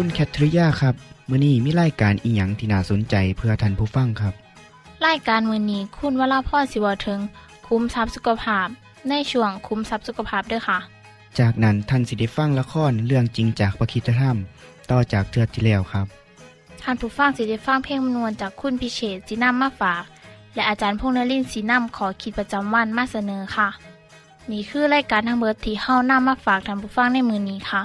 คุณแคทริยาครับมื้อนี้มีรายการอีหยังที่น่าสนใจเพื่อท่านผู้ฟังครับรายการมือนี้คุณวราพ่อสิวถึงคุ้มทรัพย์สุขภาพ ในช่วงคุ้มทรัพย์สุขภาพด้วยค่ะ จากนั้นท่านสิได้ฟังละครเรื่องจริงจากประคีตธรรม ต่อจากเทือกที่แล้วครับท่านผู้ฟังสิได้ฟังเพลงมนวนจากคุณพิเชษสีน้ำมาฝาก และอาจารย์พงษ์นรินทร์สีน้ำขอขีดประจำวันมาเสนอค่ะ นี่คือรายการทางเบิร์ดที่เฮ้าน้ำมาฝากท่านผู้ฟังในมือนี้ค่ะ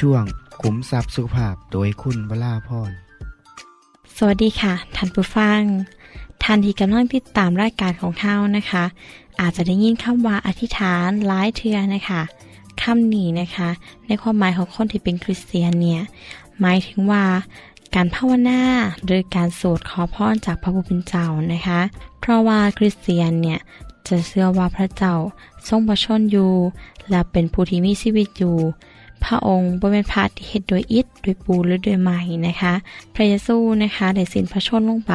ช่วงขุมทรัพย์สุภาพโดยคุณวราพรสวัสดีค่ะท่านผู้ฟังท่านที่กำลังติดตามรายการของเฮานะคะ อาจจะได้ยินคำว่าอธิษฐานหลายเทือนะคะคำนี้นะคะ ในความหมายของคนที่เป็นคริสเตียนเนี่ยหมายถึงว่าการภาวนาหรือการสวดขอพรจากพระผู้เป็นเจ้านะคะ เพราะว่าคริสเตียนเนี่ยจะเชื่อว่าพระเจ้าทรงประชนอยู่ และเป็นผู้ที่มีชีวิตอยู่ พระองค์บริเวณพระที่เฮ็ดโดยอิฐโดยปูหรือโดยไม้นะคะ พระเยซูนะคะได้สิ้นพระชนม์ลงไป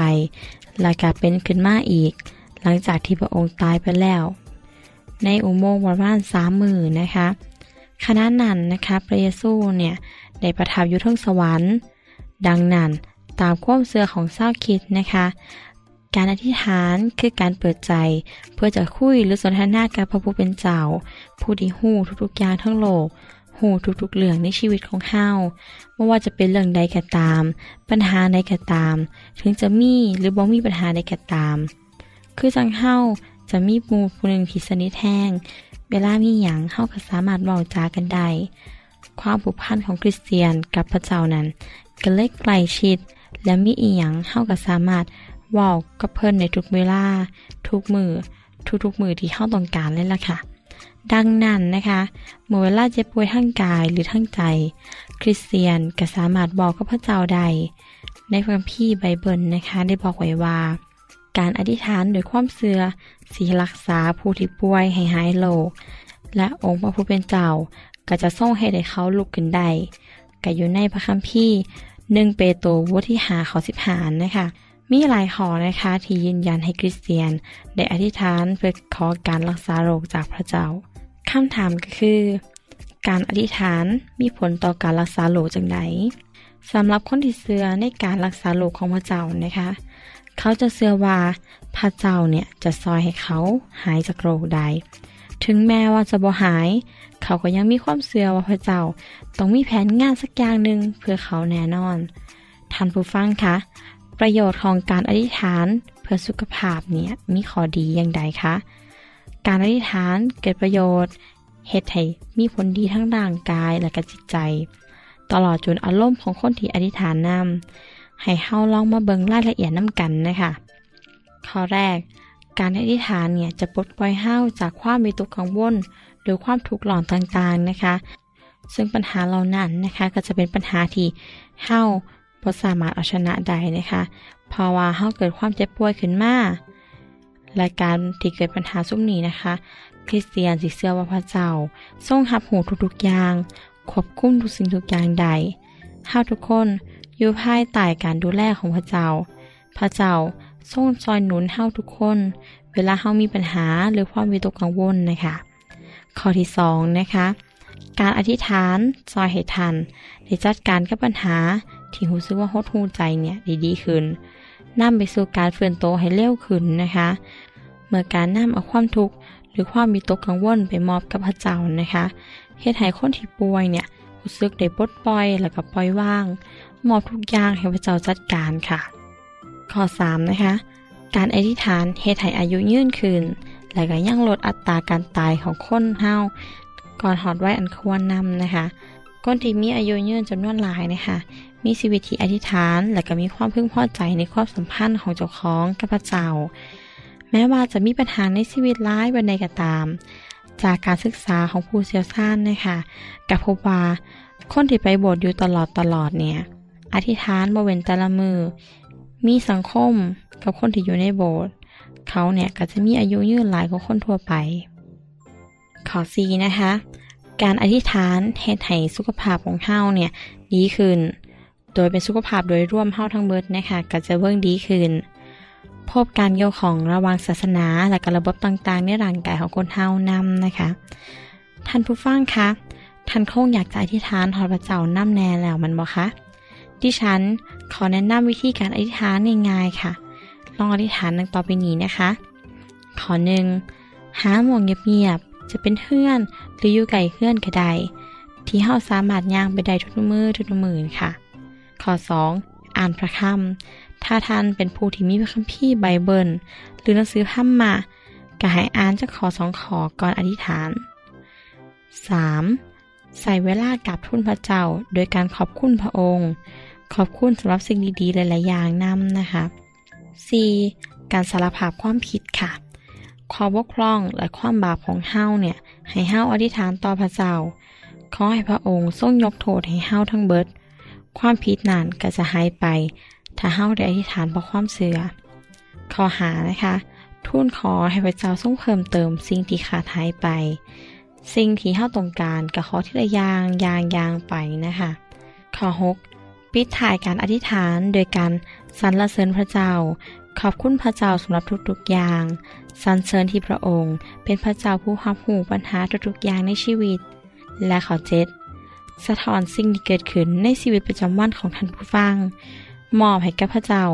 และกลายเป็นขึ้นมาอีก หลังจากที่พระองค์ตายไปแล้ว ในอุโมงค์ประมาณสามมือนะคะขณะนั้นนะคะพระเยซูเนี่ยได้ประทับอยู่ทั้งสวรรค์ ดังนั้นตามความเสื่อของเศร้าคิดนะคะ การอธิษฐานคือการเปิดใจ เพื่อจะคุยหรือสนทนากับพระผู้เป็นเจ้า ผู้ที่หู้ทุกๆอย่างทั้งโลก หูทุกๆเรื่องในชีวิตของเฮาไม่ว่าจะเป็นเรื่องใดก็ตาม ปัญหาใดก็ตาม ถึงจะมีหรือบ่มีปัญหาใดก็ตาม คือจังเฮาจะมีหมู่ผู้หนึ่งที่สนิทแห้ง เวลามีหยังเฮาก็สามารถเว้าจากันได้ ความผูกพันของคริสเตียนกับพระเจ้านั้นก็เล็กใกลชิด และมีอีหยังเฮาก็สามารถเว้ากับเพิ่นในทุกเวลา ทุกมือทุกๆมือที่เฮาต้องการเลยล่ะค่ะ ดังนั้นนะคะเมื่อเวลาเจ็บป่วยทั้งกายหรือทั้งใจ คริสเตียนก็สามารถบอกกับพระเจ้าได้ในพระคัมภีร์ไบเบิลนะคะได้บอกไว้ว่า การอธิษฐานโดยความเสื่อสีรักษาผู้ที่ป่วยให้หายโรคและองค์พระผู้เป็นเจ้าก็จะส่งให้ได้เขาลุกขึ้นได้ก็อยู่ในพระคัมภีร์หนึ่งเปโตรบทที่หาข้อสิบหารนะคะมีหลายขอนะคะที่ยืนยันให้คริสเตียน ได้อธิษฐานเพื่อขอการรักษาโรคจากพระเจ้า คำถามก็คือ การอธิษฐานมีผลต่อการรักษาโรคจังไดสำหรับคนที่เชื่อในการรักษาโรคของพระเจ้านะคะ เขาจะเชื่อว่าพระเจ้าเนี่ยจะซอยให้เขาหายจากโรคได้ถึงแม้ว่าจะบ่หาย เขาก็ยังมีความเชื่อว่าพระเจ้าต้องมีแผนงานสักอย่างหนึ่งเพื่อเขาแน่นอน ท่านผู้ฟังคะ ประโยชน์ของการอธิษฐานเพื่อสุขภาพเนี่ยมีข้อดีอย่างใดคะ การอธิษฐานเกิดประโยชน์เฮ็ดให้มีผลดีทั้งร่างกายและก็จิตใจ ตลอดจนอารมณ์ของคนที่อธิษฐานนำให้เฮาลองมาเบิ่งรายละเอียดน้ำกันนะคะข้อแรก การอธิษฐานเนี่ยจะปลดปล่อยเฮาจากความมีตกกังวลหรือความทุกข์หลอนต่างๆนะคะ ซึ่งปัญหาเหล่านั้นนะคะก็จะเป็นปัญหาที่เฮาบ่สามารถเอาชนะได้นะคะ เพราะว่าเฮาเกิดความเจ็บป่วยขึ้นมา และการที่เกิดปัญหาสุ่มนี้นะคะ คริสเตียนสิเชื่อว่าพระเจ้า ทรงรับหูทุกๆอย่าง ควบคุมทุกสิ่งทุกอย่างใดเฮาทุกคนอยู่ภายใต้การดูแลของพระเจ้า พระเจ้าทรงซอยหนุนเฮาทุกคน เวลาเฮามีปัญหาหรือความวิตกกังวลนะคะ ข้อที่สองนะคะ การอธิษฐานซอยให้ทันได้จัดการกับปัญหาที่รู้สึกว่าหดหูใจเนี่ยด้ดีขึ้นนำไปสู่การเฟื่อนโตให้เร็วขึ้นนะคะ มื่อการนำเอาความทุกข์หรือความมีตกกังวลไปมอบกับพระเจ้านะคะเฮ็ดให้คนที่ป่วยเนี่ยรู้สึกได้ปลดปล่อยแล้วก็ปล่อยว่าง มอบทุกอย่างให้พระเจ้าจัดการค่ะ ข้อ3นะคะ การอธิษฐานเฮ็ดให้อายุยืนขึ้นและก็ยังลดอัตราการตายของคนเฮาก่อนหอดไว้อันควรนำนะคะคนที่มีอายุยืนจำนวนหลายนะคะมีชีวิตที่อธิษฐาน และก็มีความพึงพอใจในความสัมพันธ์ของเจ้าของกับพระเจ้า ม้ว่าจะมีปัญหาในชีวิตร้ายบันใดก็ตาม จากการศึกษาของผู้เชี่ยวชาญนะคะกับพบว่าคนที่ไปโบสถ์อยู่ตลอดตลอดเนี่ย อธิษฐานบริเวณแต่ละมือ มีสังคมกับคนที่อยู่ในโบสถ์เขาเนี่ยก็จะมีอายุยืนหลายกว่าคนทั่วไป ข้อสีนะคะ การอธิษฐานเหตุให้สุขภาพของเฮาเนี่ยดีขึ้น โดยเป็นสุขภาพโดยร่วมเฮาทั้งเบิดนะคะก็จะเบิ่งดีขึ้น พบการเกี่ยวของระว่างศาสนาและกระบบต่างๆ ในร่างกายของคนเฮานำนะคะ ท่านผู้ฟังคะท่านคงอยากจะอธิษฐานหอพระเจ้านำแน่แล้วมันบ่คะดิฉันขอแนะนำวิธีการอธิษฐานง่ายๆค่ะ ลองอธิษฐานดังต่อไปนี้นะคะข้อหนึ่งหาหมองเงียบๆจะเป็นเฮื่อนหรืออยู่ไก่เฮื่อนก็ได้ที่เฮาสามารถย่างไปได้ทุกมือทุกมือค่ะ ข้อ 2. อ่านพระคัมภี ถ้าท่านเป็นผู้ที่มีพระคัมภีร์ไบเบิล หรือหนังสือพัมมาก็ให้อ่านจากขอสองขอก่อนอธิษฐาน 3. ใส่เวลากับทุนพระเจ้า โดยการขอบคุณพระองค์ ขอบคุณสำหรับสิ่งดีๆ หลาย ๆ อย่างนำนะคะ 4. การสารภาพความผิดค่ะ ความบกพร่องและความบาปของเฮาเนี่ย ให้เฮาอธิษฐานต่อพระเจ้า ขอให้พระองค์ทรงยกโทษให้เฮาทั้งเบิด ความผิดนั้นก็จะหายไป ถ้าเฮาได้อธิษฐานเพราะความเสื่อข้อหานะคะทูลขอให้พระเจ้าทรงเพิ่มเติมสิ่งที่ขาดหายไป สิ่งที่เฮาต้องการก็ขอที่ละย่างย่างย่างไปนะคะข้อ6ปิดถ่ายการอธิษฐานโดยการสรรเสริญพระเจ้า ขอบคุณพระเจ้าสำหรับทุกๆอย่างสรรเสริญที่พระองค์ เป็นพระเจ้าผู้รับหูปัญหาทุกๆอย่างในชีวิต และข้อเจ็ดสะท้อนสิ่งที่เกิดขึ้นในชีวิตประจำวันของท่านผู้ฟัง มอบให้กับพระเจ้า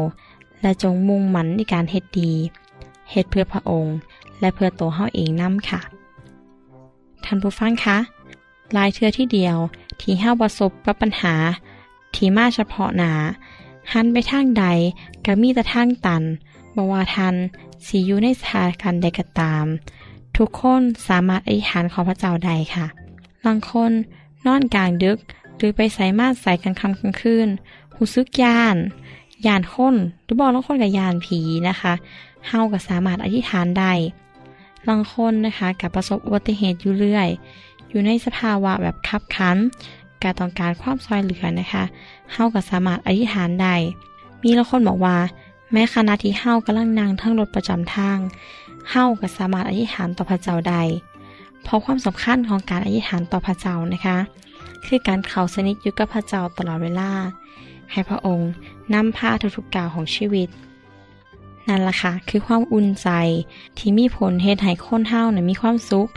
และจงมุ่งมั่นในการเฮ็ดดีเฮ็ดเพื่อพระองค์ และเพื่อตัวเฮาเองนำค่ะ ท่านผู้ฟังคะลายเทือที่เดียวที่เฮาประสบกับปัญหา ที่มาเฉพาะหนาหันไปทางใดก็มีแต่ทางตันบ่ว่าท่านสิอยู่ในสถานการณ์ใดก็ตาม ทุกคนสามารถอธิษฐานขอพระเจ้าได้ค่ะบางคนนอนกลางดึกหรือไปใส่มาสใส่กันคำกลางคืน หูซึกยานยานคนหรือบอกล้วคนกับยานผีนะคะเฮาก็สามารถอธิษฐานได้บางคนนะคะกับประสบอุบัติเหตุอยู่เรื่อย อยู่ในสภาวะแบบคับขันการต้องการความซอยเหลือนะคะเฮาก็สามารถอธิษฐานได้มีบางคนบอกว่า แม้ขณะที่เฮากำลังนั่งทั้งรถประจำทางเฮาก็สามารถอธิษฐานต่อพระเจ้าได้เพราะความสำคัญของการอธิษฐานต่อพระเจ้านะคะ คือการเข้าสนิทอยู่กับพระเจ้าตลอดเวลา ให้พระองค์นำพาทุกๆก้าวของชีวิต นั่นล่ะค่ะคือความอุ่นใจที่มีผลเฮ็ดให้คนเฮาเนี่ยมีความสุข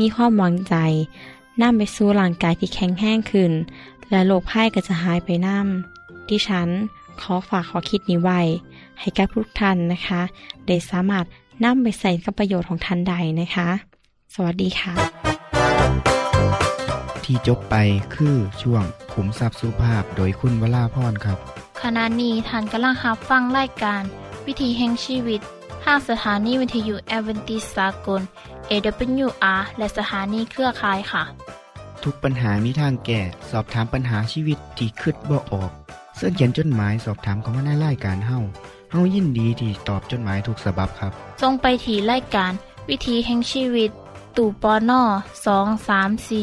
มีความหวังใจนำไปสู่ร่างกายที่แข็งแรงขึ้น และโรคภัยก็จะหายไปนำดิฉันขอฝากขอคิดนี้ไว้ ให้กับทุกท่านนะคะได้สามารถนำไปใส่กับประโยชน์ของท่านใดนะคะ สวัสดีค่ะ ที่จบไปคือช่วงขุมทรัพย์สุภาพโดยคุณวราพรครับ ขณะนี้ท่านกำลังรับฟังรายการ วิถีแห่งชีวิตทางสถานีวิทยุแอเวนติสากล AWR และสถานีเครือข่ายค่ะ ทุกปัญหามีทางแก้สอบถามปัญหาชีวิตที่คืดบ่ออก เสื้อเขียนจดหมายสอบถามเขามาในรายการเฮาเฮายินดีที่ตอบจดหมายถูกสาบบครับทรงไปถีรายการ วิถีแห่งชีวิตตู่ปอน่อสองสามสี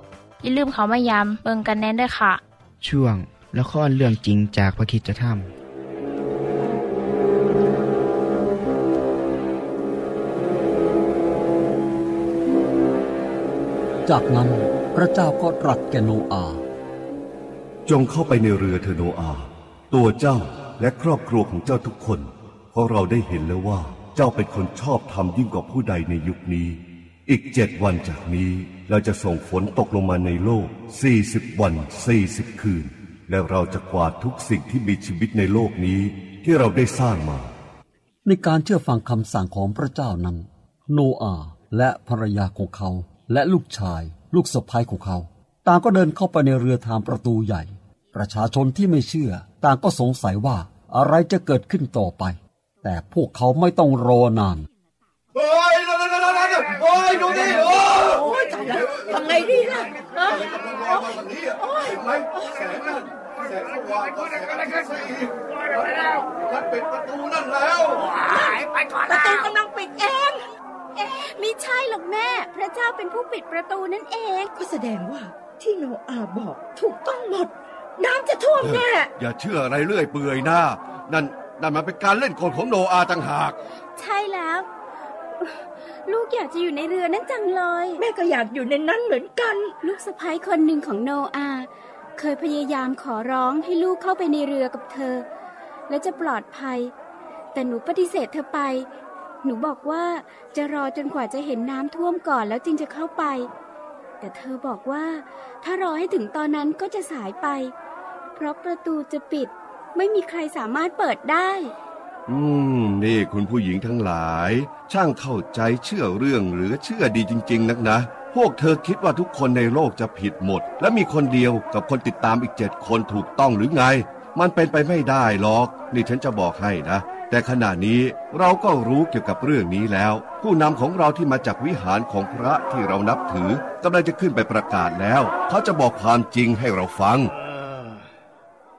อย่าลืมเขามายามเบิงกันแน่นด้วยค่ะ ช่วงละครเรื่องจริงจากพระคิดจะทำจากนั้นพระเจ้าก็ตรัสแก่โนอาห์จงเข้าไปในเรือเธอโนอา ตัวเจ้าและครอบครัวของเจ้าทุกคน เพราะเราได้เห็นแล้วว่าเจ้าเป็นคนชอบทำยิ่งกว่าผู้ใดในยุคนี้ อีกเจ็ดวันจากนี้เราจะส่งฝนตกลงมาในโลกสี่สิบวันสี่สิบคืน และเราจะกวาดทุกสิ่งที่มีชีวิตในโลกนี้ที่เราได้สร้างมา ในการเชื่อฟังคำสั่งของพระเจ้านั้น โนอาและภรรยาของเขา และลูกชาย ลูกสะพ้ายของเขา ต่างก็เดินเข้าไปในเรือทางประตูใหญ่ ประชาชนที่ไม่เชื่อ ต่างก็สงสัยว่าอะไรจะเกิดขึ้นต่อไป แต่พวกเขาไม่ต้องรอนาน โอ้ยนั่นนั่นนั่นนั่น โอ้ยดูดิโอ้ยโอ้ยตายแล้วทำไงดีล่ะฮะโอ้ยไหมแสงนั่นแสงสว่างก็แสงอะไรกันสิท่านปิดประตูนั่นแล้วประตูกำลังปิดเองไม่ใช่หรอกแม่ พระเจ้าเป็นผู้ปิดประตูนั่นเอง ก็แสดงว่าที่โนอาห์บอกถูกต้องหมด น้ำจะท่วมแน่อย่าเชื่ออะไรเรื่อยเปื่อยนะนั่นนั่นมันเป็นการเล่นกลของโนอาต่างหาก ใช่แล้ว ลูกอยากจะอยู่ในเรือนั้นจังเลย แม่ก็อยากอยู่ในนั้นเหมือนกัน ลูกสะพ้ยคนหนึ่งของโนอาห์เคยพยายามขอร้องให้ลูกเข้าไปในเรือกับเธอ และจะปลอดภัย แต่หนูปฏิเสธเธอไป หนูบอกว่าจะรอจนกว่าจะเห็นน้ำท่วมก่อนแล้วจึงจะเข้าไป แต่เธอบอกว่า ถ้ารอให้ถึงตอนนั้นก็จะสายไป เพราะประตูจะปิด ไม่มีใครสามารถเปิดได้ อืม นี่คุณผู้หญิงทั้งหลาย ช่างเข้าใจเชื่อเรื่องหรือเชื่อดีจริง ๆ นักนะ พวกเธอคิดว่าทุกคนในโลกจะผิดหมด และมีคนเดียวกับคนติดตามอีกเจ็ดคนถูกต้องหรือไง มันเป็นไปไม่ได้หรอก นี่ฉันจะบอกให้นะ แต่ขณะนี้เราก็รู้เกี่ยวกับเรื่องนี้แล้ว ผู้นำของเราที่มาจากวิหารของพระที่เรานับถือกำลังจะขึ้นไปประกาศแล้ว เขาจะบอกความจริงให้เราฟัง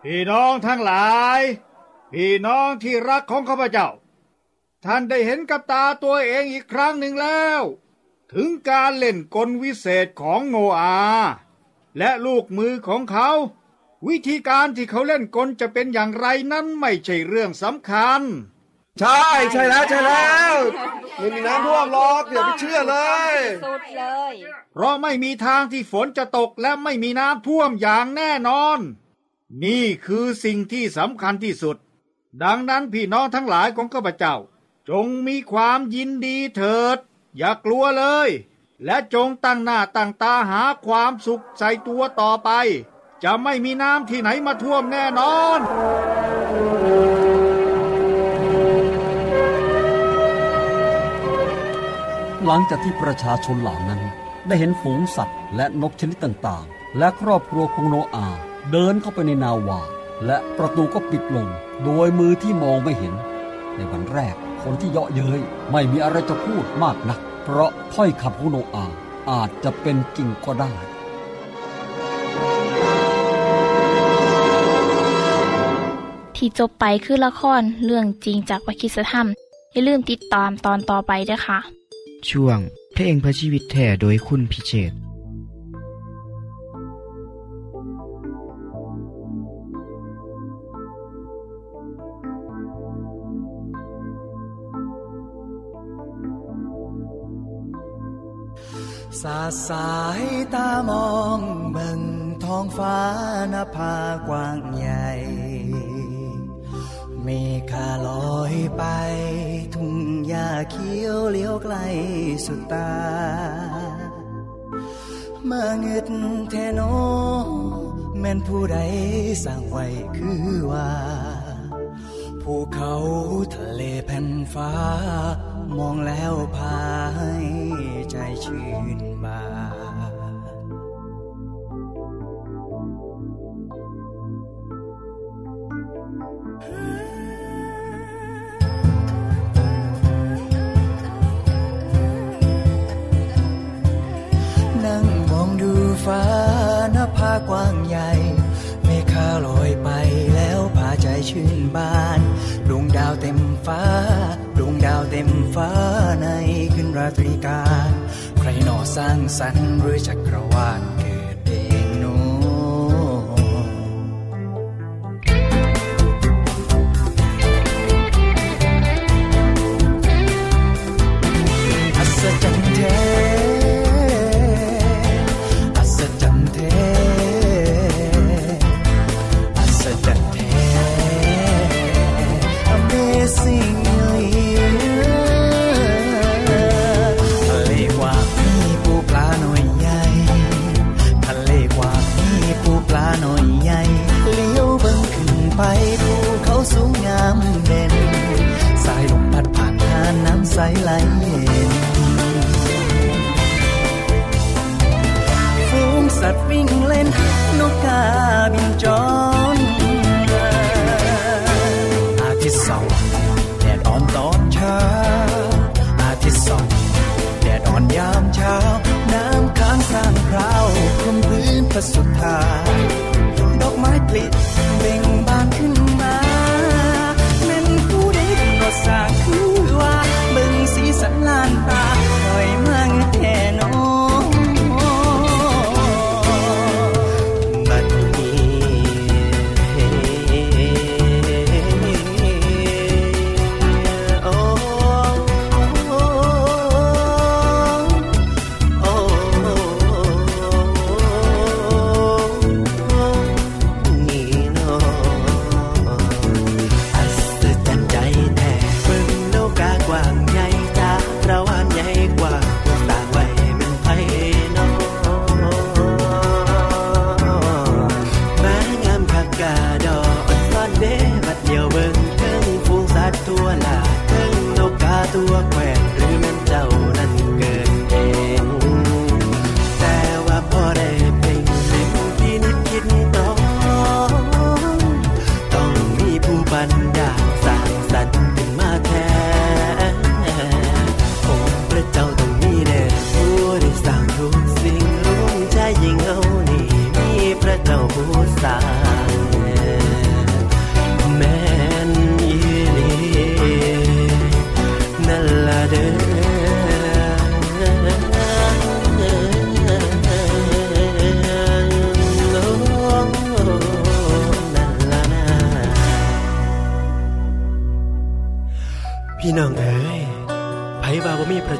พี่น้องทั้งหลาย พี่น้องที่รักของข้าพเจ้า ท่านได้เห็นกับตาตัวเองอีกครั้งหนึ่งแล้ว ถึงการเล่นกลวิเศษของโนอาห์และลูกมือของเขา วิธีการที่เขาเล่นกลจะเป็นอย่างไรนั้นไม่ใช่เรื่องสำคัญ ใช่ใช่แล้วใช่แล้วไม่มีน้ำท่วมหรอกอย่าไปเชื่อเลย สุดเลย เพราะไม่มีทางที่ฝนจะตกและไม่มีน้ำท่วมอย่างแน่นอน นี่คือสิ่งที่สำคัญที่สุด ดังนั้นพี่น้องทั้งหลายของข้าพเจ้า จงมีความยินดีเถิด อย่ากลัวเลย และจงตั้งหน้าตั้งตาหาความสุขใส่ตัวต่อไป จะไม่มีน้ำที่ไหนมาท่วมแน่นอนหลังจากที่ประชาชนเหล่านั้น ได้เห็นฝูงสัตว์ และนกชนิดต่างๆ และครอบครัวของโนอา เดินเข้าไปในนาวา และประตูก็ปิดลง โดยมือที่มองไม่เห็น ในวันแรกคนที่เยาะเย้ยไม่มีอะไรจะพูดมากนัก เพราะถ้อยคำของโนอาห์อาจจะเป็นจริงก็ได้ที่จบไปคือละครเรื่องจริงจากวิคิสธรรม อย่าลืมติดตามตอนต่อไปด้วยค่ะ ช่วงเพลงเพื่อชีวิตแท่โดยคุณพิเชษ สาสายตามองเบิ่งท้องฟ้านภากว้างใหญ่เมฆาลอยไป ทุ่งหญ้าเขียวเลี้ยวไกลสุดตา เมื่อเงึดแทโนแม่นผู้ใดสร้างไว้คือว่า ภูเขาทะเลแผ่นฟ้ามองแล้วพาให้ใจ ชื่นบานนั่งมองดูฟ้าหน้าผากว้างใหญ่เมฆาลอยไปแล้วพาใจชื่นบานดวงดาวเต็มฟ้าดวงดาวเต็มฟ้าในคืนราตรีกา สร้างสรรค์หรือจักรวาล สั่นขึ้นมาแทน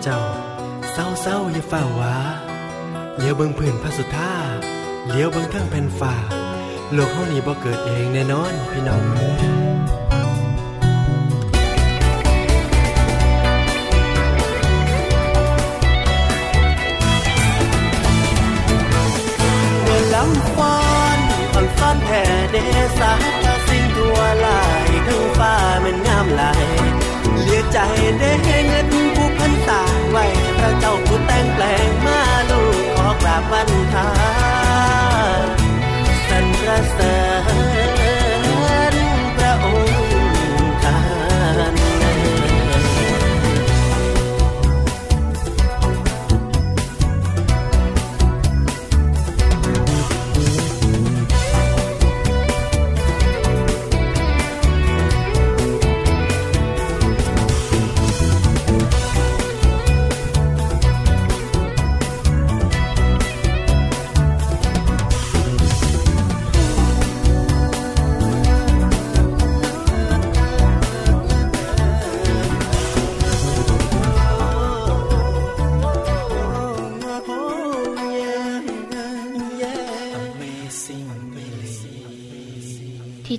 เจ้าเศร้าเศร้าอย่าเฝ้าวาเลี้ยวเบิ่งผืนพระสุธาเลี้ยวเบิ่งทั้งแผ่นฝ่าโลกเฮานี้บ่เกิดเองแน่นอนพี่น้องาบวันทาสันประเสริ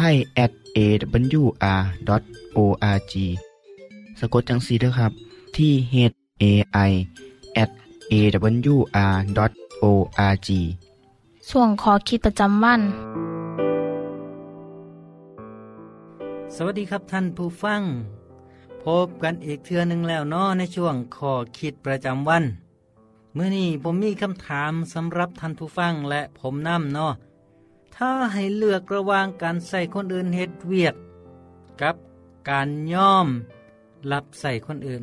ไทย at awr.org สะกดจังสีด้วยครับ ที่ h a i at awr.org ส่วนขอคิดประจำวัน สวัสดีครับท่านผู้ฟัง พบกันอีกเทือหนึ่งแล้วเนาะในช่วงขอคิดประจำวัน เมื่อนี้ผมมีคำถามสำหรับท่านผู้ฟังและผมนำเนาะ ถ้าให้เลือกระหว่างการใส่คนอื่นเฮ็ดเวียก กับการย่อมรับใส่คนอื่น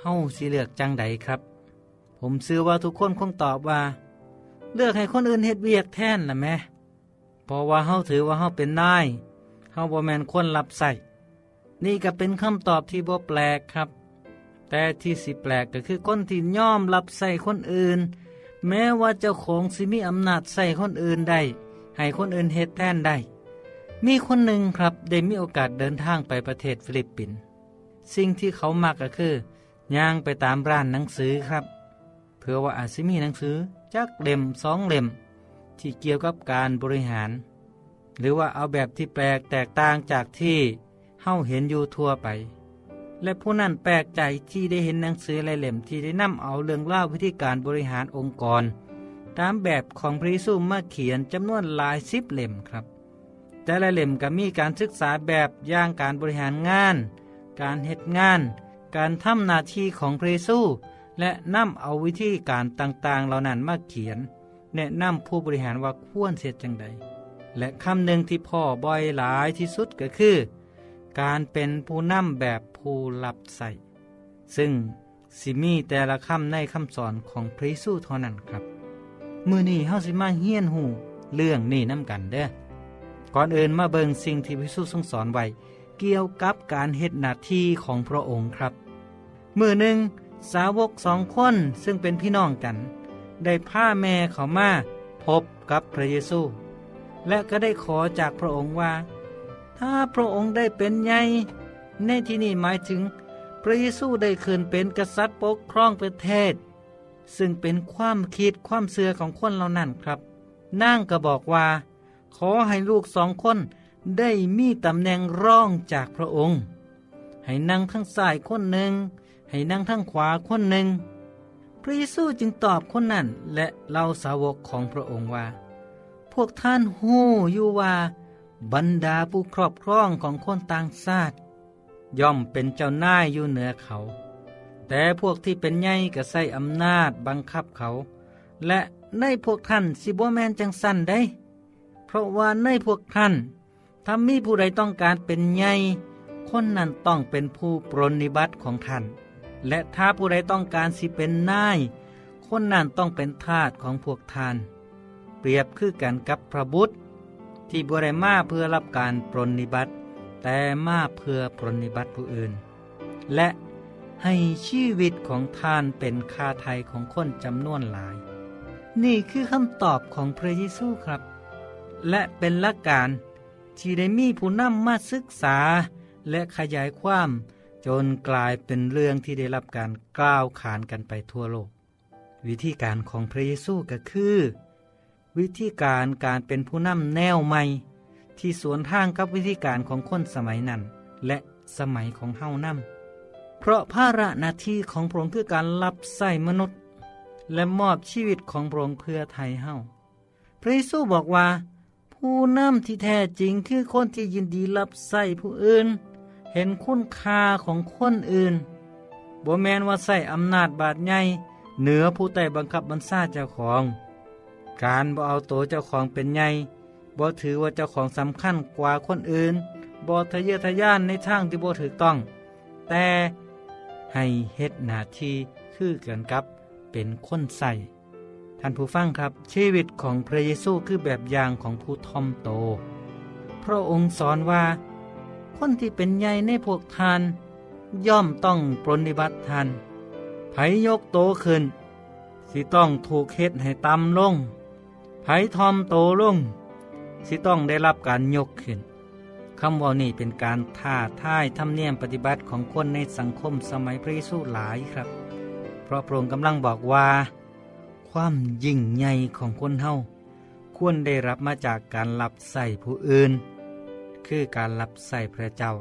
เฮาสิเลือกจังใดครับ ผมเชื่อว่าทุกคนคงตอบว่า เลือกให้คนอื่นเฮ็ดเวียกแทนล่ะแม่เพราะว่าเฮาถือว่าเฮาเป็นนายเฮาบ่แมนคนรับใส่นี่ก็เป็นคำตอบที่บ่แปลกครับ แต่ที่สิแปลกก็คือคนที่ย่อมรับใส่คนอื่น แม้ว่าเจ้าของสิมีอำนาจใส่คนอื่นได้ ให้คนอื่นเฮ็ดแทนได้ มีคนหนึ่งครับได้มีโอกาสเดินทางไปประเทศฟิลิปปินส์สิ่งที่เขามักก็คือย่างไปตามร้านหนังสือครับ เพื่อว่าอาจสิมีหนังสือจักเล่มสองเล่ม ที่เกี่ยวกับการบริหาร หรือว่าเอาแบบที่แปลกแตกต่างจากที่เฮาเห็นอยู่ทั่วไป และผู้นั้นแปลกใจที่ได้เห็นหนังสือหลายเล่มที่ได้นำเอาเรื่องเล่าวิธีการบริหารองค์กร ตามแบบของพระเยซูมาเขียนจำนวนหลายสิบเล่มครับ แต่ละเล่มก็มีการศึกษาแบบย่างการบริหารงาน การเฮ็ดงาน การทำหน้าที่ของพระเยซูและนำเอาวิธีการต่างๆ เหล่านั้นมาเขียน แนะนำผู้บริหารว่าควรเสียจังใด และคำหนึ่งที่พ่อบ่อยหลายที่สุดก็คือ การเป็นผู้นำแบบผู้รับใส่ซึ่งสิมีแต่ละคำในคำสอนของพระเยซูเท่านั้นครับ มือนี้เฮาสิมาเฮียนหูเรื่องนี้น้ำกันเด้อก่อนอื่นมาเบิงสิ่งที่พระเยซูทรงสอนไว้ เกี่ยวกับการเฮ็ดหน้าที่ของพระองค์ครับ มือหนึ่งสาวกสองคนซึ่งเป็นพี่น้องกัน ได้พาแม่เขามาพบกับพระเยซู และก็ได้ขอจากพระองค์ว่า ถ้าพระองค์ได้เป็นใหญ่ในที่นี้หมายถึง พระเยซูได้คืนเป็นกษัตริย์ปกครองประเทศ ซึ่งเป็นความคิดความเสือของคนเหล่านั้นครับนางก็บอกว่า ขอให้ลูกสองคนได้มีตำแหน่งร่องจากพระองค์ ให้นั่งทั้งซ้ายคนหนึ่ง ให้นั่งทั้งขวาคนหนึ่ง พระเยซูจึงตอบคนนั้นและเล่าสาวกของพระองค์ว่า พวกท่านหู้อยู่ว่า บรรดาผู้ครอบครองของคนต่างชาติ ย่อมเป็นเจ้านายอยู่เหนือเขา แต่พวกที่เป็นใหญ่ก็ใส่อำนาจบังคับเขา และในพวกท่านสิบ่แมนจังสันได้ เพราะว่าในพวกท่านถ้ามีผู้ใดต้องการเป็นใหญ่คนนั้นต้องเป็นผู้ปรนนิบัติของท่าน และถ้าผู้ใดต้องการสิเป็นนาย คนนั้นต้องเป็นทาสของพวกท่าน เปรียบคือกันกับพระบุตร ที่บริมาเพื่อรับการปรนนิบัติ แต่มาเพื่อปรนนิบัติผู้อื่น และ ให้ชีวิตของท่านเป็นคาไทยของคนจำนวนหลาย นี่คือคำตอบของพระเยซูครับ และเป็นหลักการที่ได้มีผู้นำมาศึกษา และขยายความจนกลายเป็นเรื่องที่ได้รับการกล่าวขานกันไปทั่วโลก วิธีการของพระเยซูก็คือ วิธีการการเป็นผู้นำแนวใหม่ ที่สวนทางกับวิธีการของคนสมัยนั้น และสมัยของเฮานำ เพราะภาระหน้าที่ของพระองค์คือการรับใส่มนุษย์ และมอบชีวิตของพระองค์เพื่อไทยเฮาพระเยซูบอกว่า ผู้นำที่แท้จริงคือคนที่ยินดีรับใส่ผู้อื่น เห็นคุณค่าของคนอื่นบ่แมนว่าใส่อำนาจบาดใหญ่เหนือผู้ใต้บังคับบัญชาเจ้าของ การบ่เอาตัวเจ้าของเป็นใหญ่บ่ถือว่าเจ้าของสำคัญกว่าคนอื่นบ่ทะเยอทะยานในทางที่บ่ถูกต้อง แต่ ให้เฮ็ดหน้าที่คือกันกับเป็นคนใส่ท่านผู้ฟังครับ ชีวิตของพระเยซูคือแบบอย่างของผู้ทอมโต พระองค์สอนว่า คนที่เป็นใหญ่ในพวกท่าน ย่อมต้องปรนนิบัติท่านไผยกโตขึ้น สิต้องถูกเฮ็ดให้ต่ำลงไผทอมโตลง สิต้องได้รับการยกขึ้น คำว่านี่เป็นการท่าท่ายทำเนียมปฏิบัติของคนในสังคมสมัยพระเยซูหลายครับ เพราะพระองค์กำลังบอกว่า ความยิ่งใหญ่ของคนเฮาควรได้รับมาจากการรับใส่ผู้อื่น คือการรับใส่พระเจ้า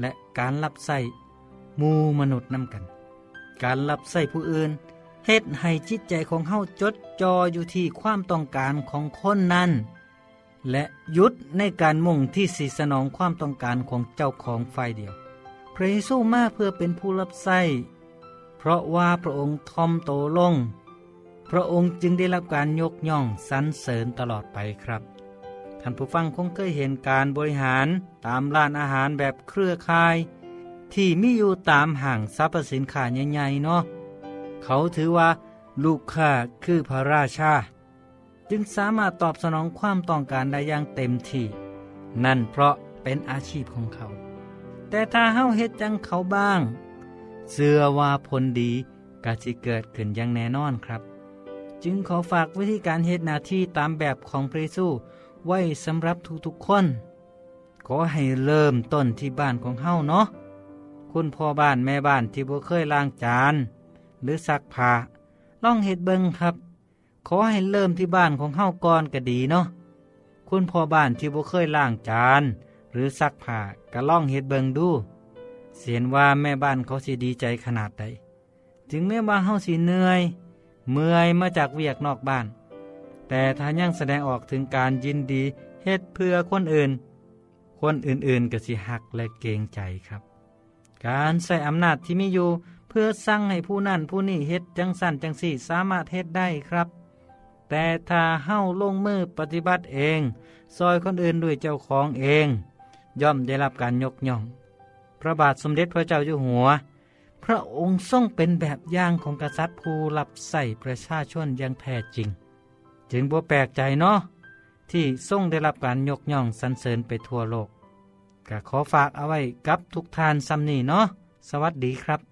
และการรับใส่มูมนุษย์นำกัน การรับใส่ผู้อื่นเฮ็ดให้จิตใจของเฮาจดจ่ออยู่ที่ความต้องการของคนนั้น และยุดในการมุ่งที่สีสนองความต้องการของเจ้าของฝ่ายเดียว พระเยซูมาเพื่อเป็นผู้รับใส่เพราะว่าพระองค์ทอมโตลง พระองค์จึงได้รับการยกย่องสรรเสริญตลอดไปครับท่านผู้ฟังคงเคยเห็นการบริหารตามร้านอาหารแบบเครือข่าย ที่มีอยู่ตามห้างสรรพสินค้าใหญ่ๆเนาะเขาถือว่าลูกค้าคือพระราชา จึงสามารถตอบสนองความต้องการได้อย่างเต็มที่ นั่นเพราะเป็นอาชีพของเขา แต่ถ้าเฮาเฮ็ดจังเขาบ้าง เสื่อว่าผลดีกาจิเกิดขึ้นอย่างแน่นอนครับ จึงขอฝากวิธีการเฮ็ดหน้าที่ตามแบบของพระเยซูไว้สำหรับทุกๆคน ขอให้เริ่มต้นที่บ้านของเฮาเนาะคุณพ่อบ้านแม่บ้านที่บ่เคยล้างจาน หรือซักผ้าลองเฮ็ดเบิงครับ ขอให้เริ่มที่บ้านของเฮาก่อนก็ดีเนาะคุณพ่อบ้านที่บ่เคยล้างจาน หรือซักผ้าก็ล่องเฮ็ดเบิงดู เสียนว่าแม่บ้านเขาสิดีใจขนาดใดถึงแม้ว่าเฮาสิเหนื่อย เมื่อยมาจากเวียกนอกบ้าน แต่ถ้ายังแสดงออกถึงการยินดีเฮ็ดเพื่อคนอื่น คนอื่นๆก็สิหักและเกรงใจครับ การใส่อำนาจที่มีอยู่เพื่อสั่งให้ผู้นั่นผู้นี่เฮ็ดจังสั่นจังสี่สามารถเฮ็ดได้ครับ แต่ถ้าเฮ้าลงมือปฏิบัติเอง ซอยคนอื่นด้วยเจ้าของเอง ย่อมได้รับการยกย่อง พระบาทสมเด็จพระเจ้าอยู่หัว พระองค์ทรงเป็นแบบอย่างของกษัตริย์ผู้รับใส่ประชาชนอย่างแท้จริง จึงบ่แปลกใจเนาะที่ทรงได้รับการยกย่องสรรเสริญไปทั่วโลกก็ขอฝากเอาไว้กับทุกทานซ้ำนี่เนาะสวัสดีครับ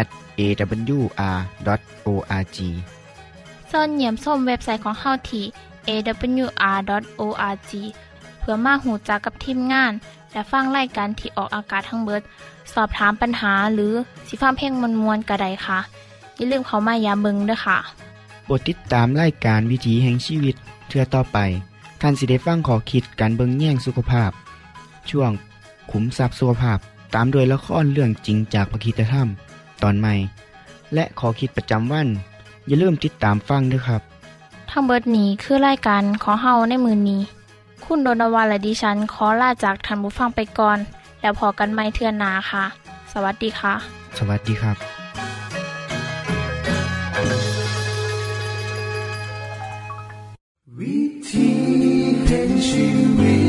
at awr.org ส่วนเหยี่ยมส้มเว็บไซต์ของเฮาที่ awr.org เพื่อมาหูจักกับทีมงาน และฟังไล่การที่ออกอากาศทั้งเบิด สอบถามปัญหาหรือสิฟ้าเพ่งมวลมวลกระไดค่ะ อย่าลืมเขามายาเบิงด้วยค่ะโปรดติดตามไล่การวิถีแห่งชีวิตเทือต่อไปท่านสิได้ฟังขอคิดการเบิงแย่งสุขภาพ ช่วงขุมทรัพย์สุขภาพตามโดยละครเรื่องจริงจากพระคีตธรรม ตอนใหม่ และขอคิดประจำวัน อย่าลืมติดตามฟังด้วยครับ ทั้งเบิดนี้คือรายการขอเฮาในมือนนี้ คุณโดนวันและดิฉันขอลาจากทันบุฟังไปก่อน แล้วพอกันไม่เทื่อนนาค่ะ สวัสดีค่ะ สวัสดีครับวิธีแห่งชีวิต